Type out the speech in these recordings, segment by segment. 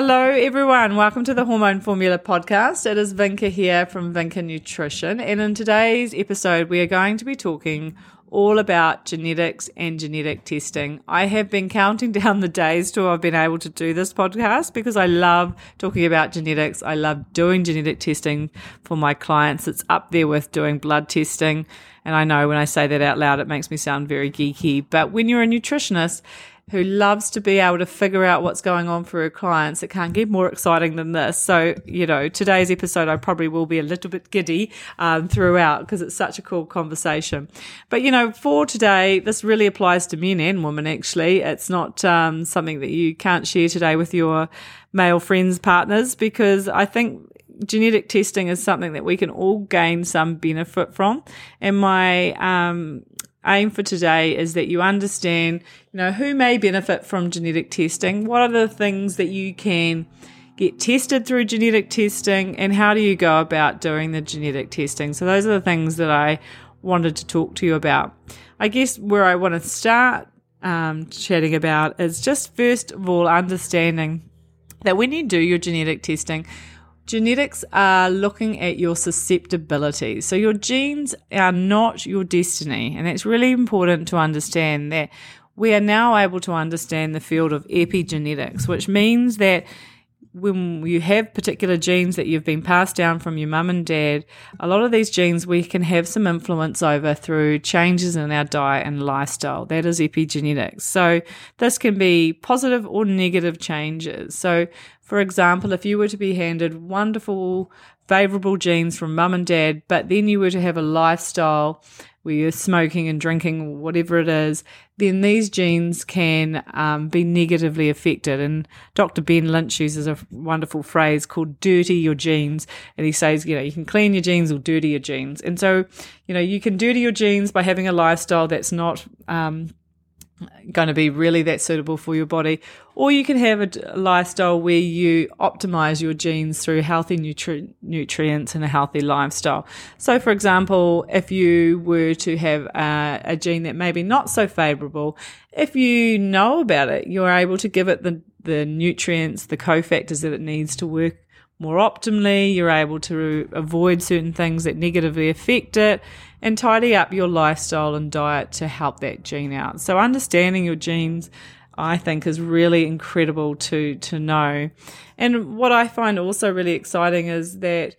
Hello, everyone. Welcome to the Hormone Formula podcast. It is Vinka here from Vinka Nutrition. And in today's episode, we are going to be talking all about genetics and genetic testing. I have been counting down the days till I've been able to do this podcast because I love talking about genetics. I love doing genetic testing for my clients. It's up there with doing blood testing. And I know when I say that out loud, it makes me sound very geeky. But when you're a nutritionist who loves to be able to figure out what's going on for her clients. It can't get more exciting than this. So, you know, today's episode, I probably will be a little bit giddy um, throughout because it's such a cool conversation. But, you know, for today, this really applies to men and women, actually. It's not um, something that you can't share today with your male friends, partners, because I think genetic testing is something that we can all gain some benefit from. And my um, aim for today is that you understand, you know, who may benefit from genetic testing, what are the things that you can get tested through genetic testing, and how do you go about doing the genetic testing. So, those are the things that I wanted to talk to you about. I guess where I want to start um, chatting about is just first of all understanding that when you do your genetic testing, Genetics are looking at your susceptibility. So your genes are not your destiny. And it's really important to understand that we are now able to understand the field of epigenetics, which means that when you have particular genes that you've been passed down from your mum and dad, a lot of these genes we can have some influence over through changes in our diet and lifestyle. That is epigenetics. So this can be positive or negative changes. So for example, if you were to be handed wonderful, favorable genes from mum and dad, but then you were to have a lifestyle where you're smoking and drinking, whatever it is, then these genes can um, be negatively affected. And Dr. Ben Lynch uses a wonderful phrase called dirty your genes. And he says, you know, you can clean your genes or dirty your genes. And so, you know, you can dirty your genes by having a lifestyle that's not um, going to be really that suitable for your body. Or you can have a lifestyle where you optimize your genes through healthy nutri- nutrients and a healthy lifestyle. So, for example, if you were to have a, a gene that may be not so favorable, if you know about it, you're able to give it the, the nutrients, the cofactors that it needs to work more optimally. You're able to avoid certain things that negatively affect it and tidy up your lifestyle and diet to help that gene out. So understanding your genes I think is really incredible to to know. And what I find also really exciting is that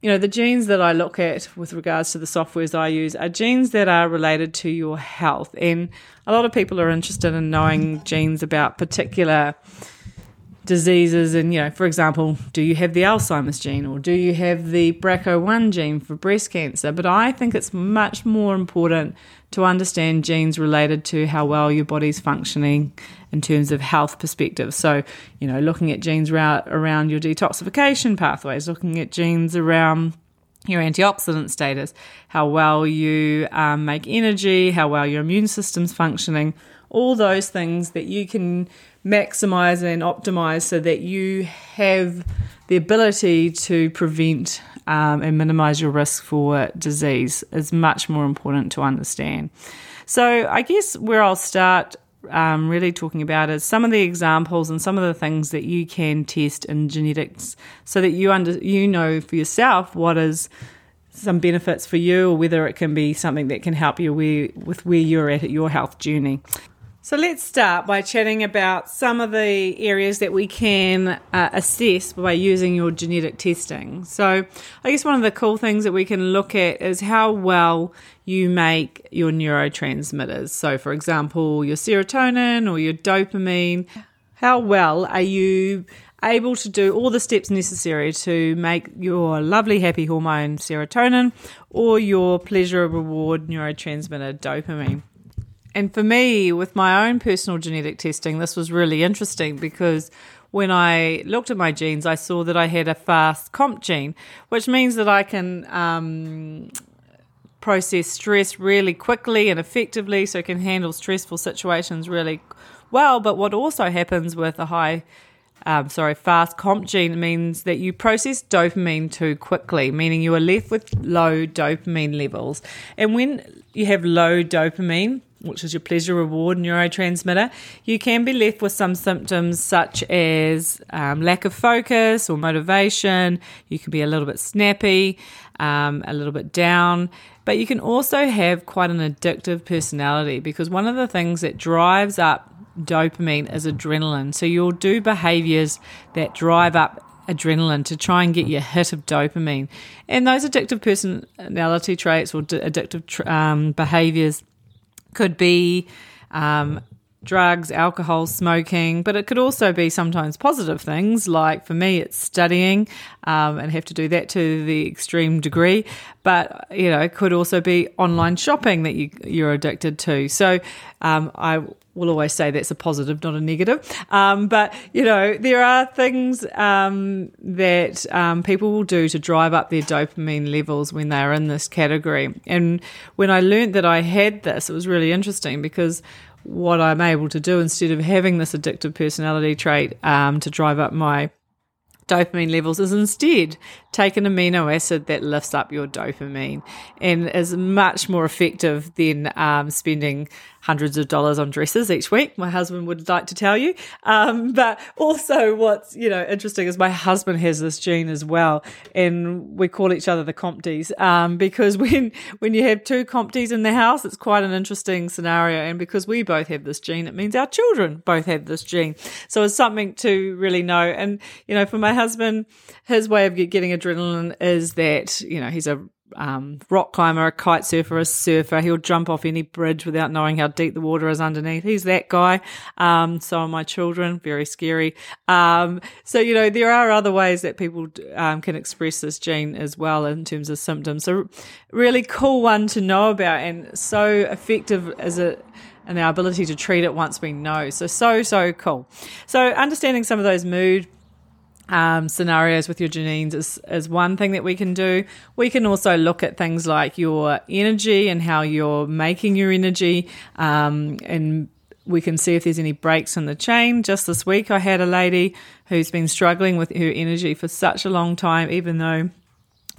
you know the genes that I look at with regards to the softwares I use are genes that are related to your health. And a lot of people are interested in knowing genes about particular diseases and you know for example do you have the alzheimer's gene or do you have the brca1 gene for breast cancer? But i think it's much more important to understand genes related to how well your body's functioning in terms of health perspective. So you know looking at genes around, your detoxification pathways looking at genes around your antioxidant status, how well you um, make energy, how well your immune system's functioning, all those things that you can maximize and optimize so that you have the ability to prevent um, and minimize your risk for disease is much more important to understand. So, I guess where I'll start um, really talking about is some of the examples and some of the things that you can test in genetics so that you under you know for yourself what is some benefits for you or whether it can be something that can help you where, with where you're at at your health journey. So let's start by chatting about some of the areas that we can uh, assess by using your genetic testing. So, I guess one of the cool things that we can look at is how well you make your neurotransmitters. So, for example, your serotonin or your dopamine. How well are you able to do all the steps necessary to make your lovely happy hormone serotonin or your pleasure reward neurotransmitter dopamine? And for me, with my own personal genetic testing, this was really interesting because when I looked at my genes, I saw that I had a fast COMT gene, which means that I can um, process stress really quickly and effectively, so can handle stressful situations really well. But what also happens with a high um, sorry, fast COMT gene means that you process dopamine too quickly, meaning you are left with low dopamine levels. And when you have low dopamine, which is your pleasure reward neurotransmitter, you can be left with some symptoms such as um, lack of focus or motivation. You can be a little bit snappy, um, a little bit down, but you can also have quite an addictive personality because one of the things that drives up dopamine is adrenaline. So you'll do behaviors that drive up adrenaline to try and get your hit of dopamine. And those addictive personality traits or addictive um, behaviors could be um, drugs, alcohol, smoking, but it could also be sometimes positive things. Like for me, it's studying um, and have to do that to the extreme degree. But you know, it could also be online shopping that you, you're addicted to. So um, I will always say that's a positive, not a negative. Um, but you know, there are things um, that um, people will do to drive up their dopamine levels when they are in this category. And when I learned that I had this, it was really interesting because what I'm able to do instead of having this addictive personality trait um, to drive up my dopamine levels is instead take an amino acid that lifts up your dopamine and is much more effective than um, spending hundreds of dollars on dresses each week. My husband would like to tell you. Um, but also, what's you know interesting is my husband has this gene as well, and we call each other the Compties um, because when when you have two Compties in the house, it's quite an interesting scenario. And because we both have this gene, it means our children both have this gene. So it's something to really know. And you know, for my husband, his way of getting adrenaline is that you know he's a um, rock climber, a kite surfer, a surfer. He'll jump off any bridge without knowing how deep the water is underneath. He's that guy. Um, so are my children. Very scary. Um, so, you know, there are other ways that people um, can express this gene as well in terms of symptoms. So, really cool one to know about and so effective as a and our ability to treat it once we know. So, so, so cool. So, understanding some of those mood um, scenarios with your genes is, is one thing that we can do. We can also look at things like your energy and how you're making your energy, um, and we can see if there's any breaks in the chain. Just this week, I had a lady who's been struggling with her energy for such a long time, even though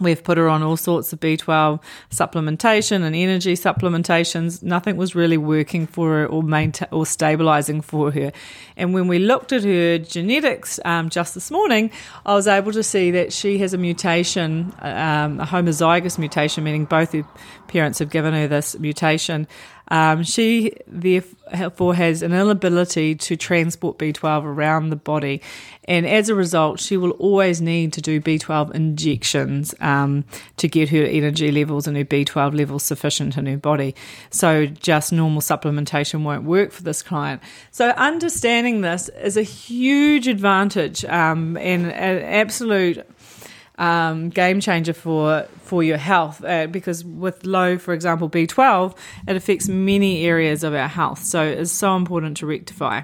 We've put her on all sorts of B12 supplementation and energy supplementations. Nothing was really working for her or maintain, or stabilizing for her. And when we looked at her genetics um, just this morning, I was able to see that she has a mutation, um, a homozygous mutation, meaning both her parents have given her this mutation. Um, she therefore has an inability to transport B12 around the body, and as a result, she will always need to do B12 injections um, to get her energy levels and her B12 levels sufficient in her body. So, just normal supplementation won't work for this client. So, understanding this is a huge advantage um, and an absolute um, game changer for for your health uh, because with low, for example, B12, it affects many areas of our health. So it's so important to rectify.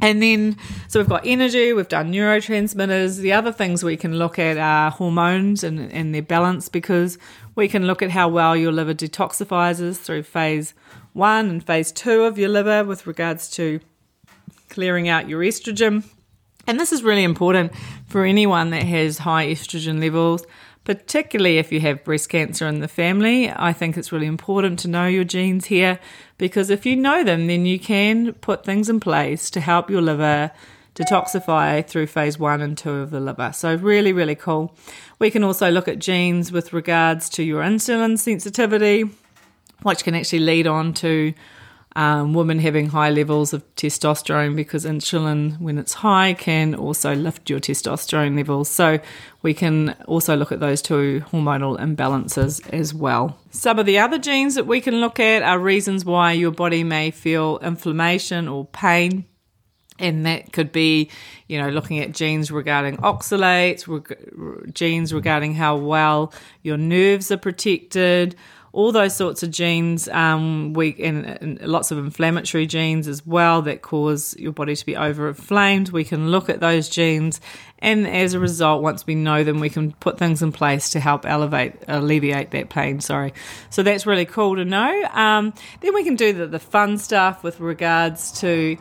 And then, so we've got energy, we've done neurotransmitters. The other things we can look at are hormones and, and their balance because we can look at how well your liver detoxifies through phase one and phase two of your liver with regards to clearing out your estrogen and this is really important for anyone that has high estrogen levels, particularly if you have breast cancer in the family. I think it's really important to know your genes here because if you know them, then you can put things in place to help your liver detoxify through phase one and two of the liver. So, really, really cool. We can also look at genes with regards to your insulin sensitivity, which can actually lead on to um, women having high levels of testosterone because insulin, when it's high, can also lift your testosterone levels. So we can also look at those two hormonal imbalances as well. Some of the other genes that we can look at are reasons why your body may feel inflammation or pain. And that could be, you know, looking at genes regarding oxalates, reg- genes regarding how well your nerves are protected, all those sorts of genes, um, we and, and, lots of inflammatory genes as well that cause your body to be over inflamed. We can look at those genes, and as a result, once we know them, we can put things in place to help elevate, alleviate that pain. Sorry, so that's really cool to know. Um, then we can do the, the fun stuff with regards to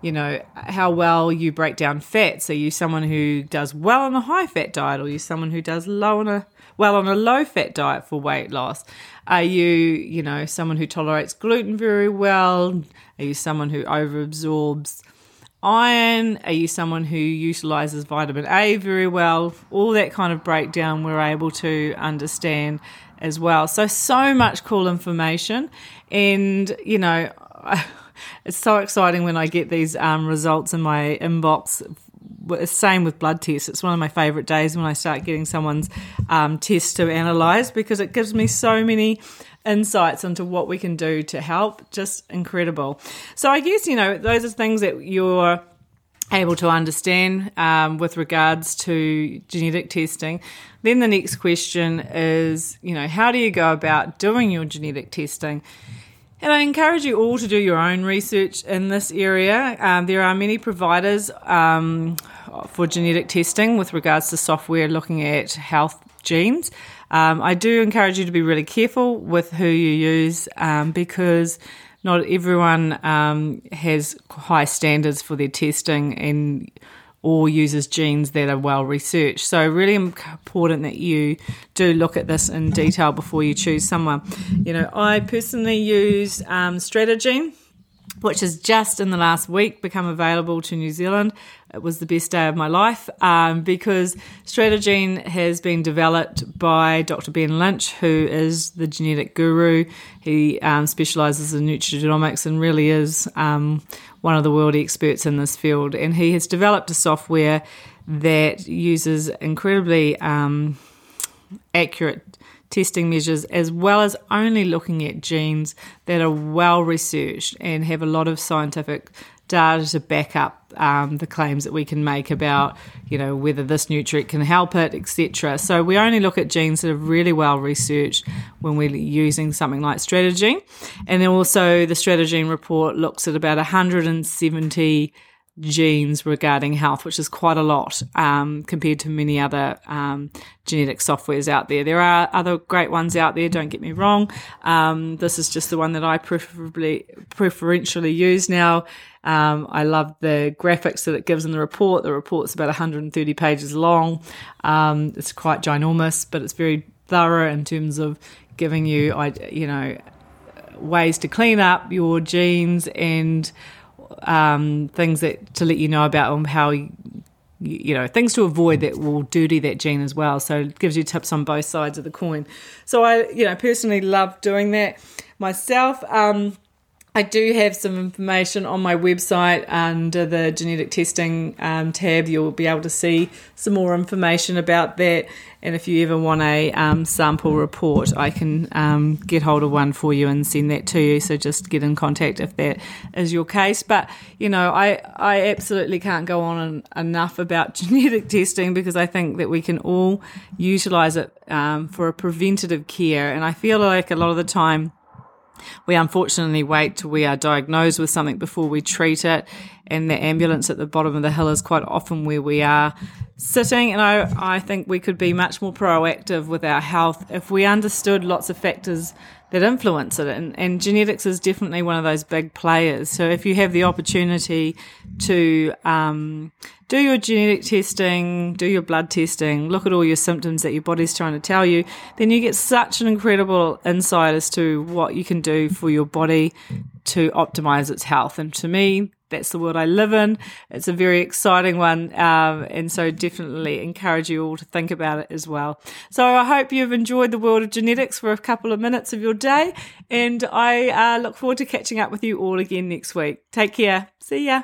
you know, how well you break down fats. Are you someone who does well on a high fat diet, or you someone who does low on a well on a low fat diet for weight loss? Are you, you know, someone who tolerates gluten very well? Are you someone who overabsorbs iron? Are you someone who utilizes vitamin A very well? All that kind of breakdown we're able to understand as well. So, so much cool information. And, you know, it's so exciting when I get these um, results in my inbox. Same with blood tests. It's one of my favourite days when I start getting someone's um, test to analyse because it gives me so many insights into what we can do to help. Just incredible. So I guess, you know, those are things that you're able to understand um, with regards to genetic testing. Then the next question is, you know, how do you go about doing your genetic testing? And I encourage you all to do your own research in this area. Um, there are many providers um, for genetic testing with regards to software looking at health genes. Um, I do encourage you to be really careful with who you use um, because not everyone um, has high standards for their testing and or uses genes that are well researched. So, really important that you do look at this in detail before you choose someone. You know, I personally use um, StrateGene which has just in the last week become available to New Zealand. It was the best day of my life um, because StrateGene has been developed by Dr. Ben Lynch, who is the genetic guru. He um, specializes in nutrigenomics and really is um, one of the world experts in this field. And he has developed a software that uses incredibly um, accurate testing measures, as well as only looking at genes that are well researched and have a lot of scientific data to back up um, the claims that we can make about, you know, whether this nutrient can help it, etc. So we only look at genes that are really well researched when we're using something like StrateGene, and then also the StrateGene report looks at about 170 genes regarding health, which is quite a lot um, compared to many other um, genetic softwares out there. There are other great ones out there, don't get me wrong. Um, this is just the one that I preferably preferentially use now. Um, I love the graphics that it gives in the report. The report's about 130 pages long. Um, it's quite ginormous, but it's very thorough in terms of giving you, you know, ways to clean up your genes and um, things that to let you know about um, how you, you know things to avoid that will dirty that gene as well. So it gives you tips on both sides of the coin. So I you know personally love doing that myself. Um, I do have some information on my website under the genetic testing um, tab. You'll be able to see some more information about that. And if you ever want a um, sample report, I can um, get hold of one for you and send that to you. So just get in contact if that is your case. But you know, I I absolutely can't go on enough about genetic testing because I think that we can all utilize it um, for a preventative care. And I feel like a lot of the time we unfortunately wait till we are diagnosed with something before we treat it, and the ambulance at the bottom of the hill is quite often where we are sitting. And I, I think we could be much more proactive with our health if we understood lots of factors that influence it. And, and genetics is definitely one of those big players. So if you have the opportunity to um, do your genetic testing, do your blood testing, look at all your symptoms that your body's trying to tell you, then you get such an incredible insight as to what you can do for your body to optimize its health. And to me, that's the world I live in. It's a very exciting one. Um, and so definitely encourage you all to think about it as well. So I hope you've enjoyed the world of genetics for a couple of minutes of your day. And I uh, look forward to catching up with you all again next week. Take care. See ya.